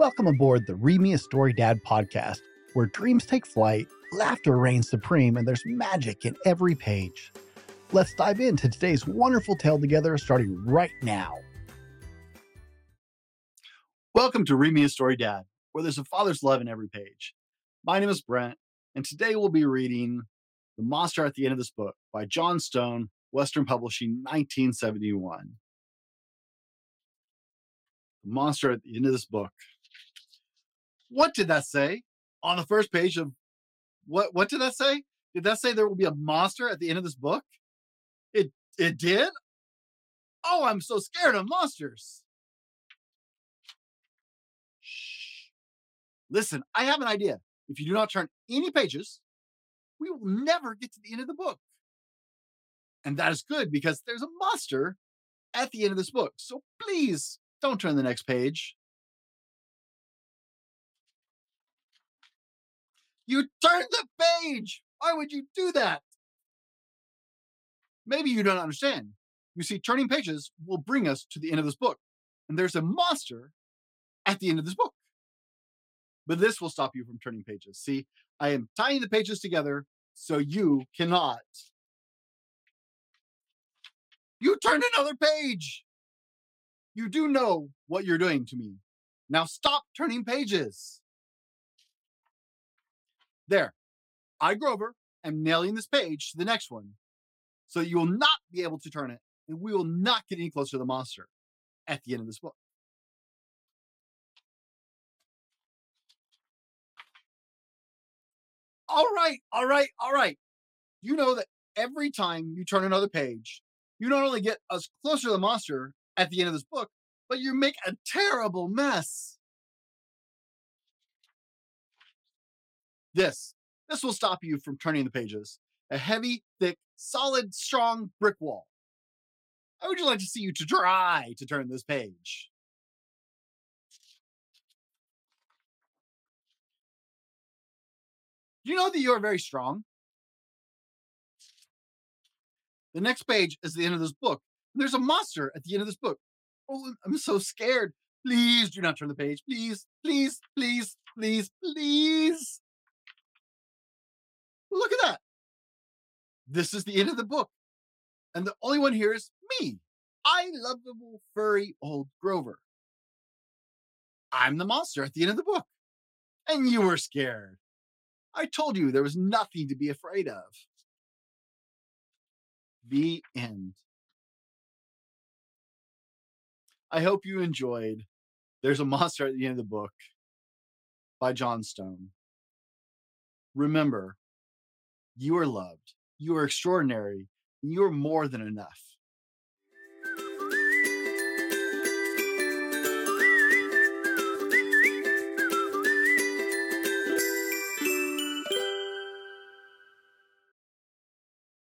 Welcome aboard the Read Me a Story Dad podcast, where dreams take flight, laughter reigns supreme, and there's magic in every page. Let's dive into today's wonderful tale together, starting right now. Welcome to Read Me a Story Dad, where there's a father's love in every page. My name is Brent, and today we'll be reading The Monster at the End of This Book by Jon Stone, Western Publishing, 1971. The monster at the end of this book. What did that say on the first page of what what did that say? Did that say there will be a monster at the end of this book? It it did? Oh, I'm so scared of monsters. Shh. Listen, I have an idea. If you do not turn any pages, we will never get to the end of the book. And that is good because there's a monster at the end of this book. So please don't turn the next page. You turned the page. Why would you do that? Maybe you don't understand. You see, turning pages will bring us to the end of this book. And there's a monster at the end of this book. But this will stop you from turning pages. See, I am tying the pages together so you cannot. You turned another page. You do know what you're doing to me. Now stop turning pages. There, I, Grover, am nailing this page to the next one so you will not be able to turn it and we will not get any closer to the monster at the end of this book. All right, all right, all right. You know that every time you turn another page, you not only get us closer to the monster at the end of this book, but you make a terrible mess. This, this will stop you from turning the pages. A heavy, thick, solid, strong brick wall. How would you like to see you to try to turn this page? You know that you are very strong. The next page is the end of this book. There's a monster at the end of this book. Oh, I'm so scared. Please do not turn the page. Please, please, please, please, please. Look at that. This is the end of the book. And the only one here is me. I lovable, furry old Grover. I'm the monster at the end of the book. And you were scared. I told you there was nothing to be afraid of. The end. I hope you enjoyed There's a Monster at the End of the Book by Jon Stone. Remember, you are loved, you are extraordinary, you are more than enough.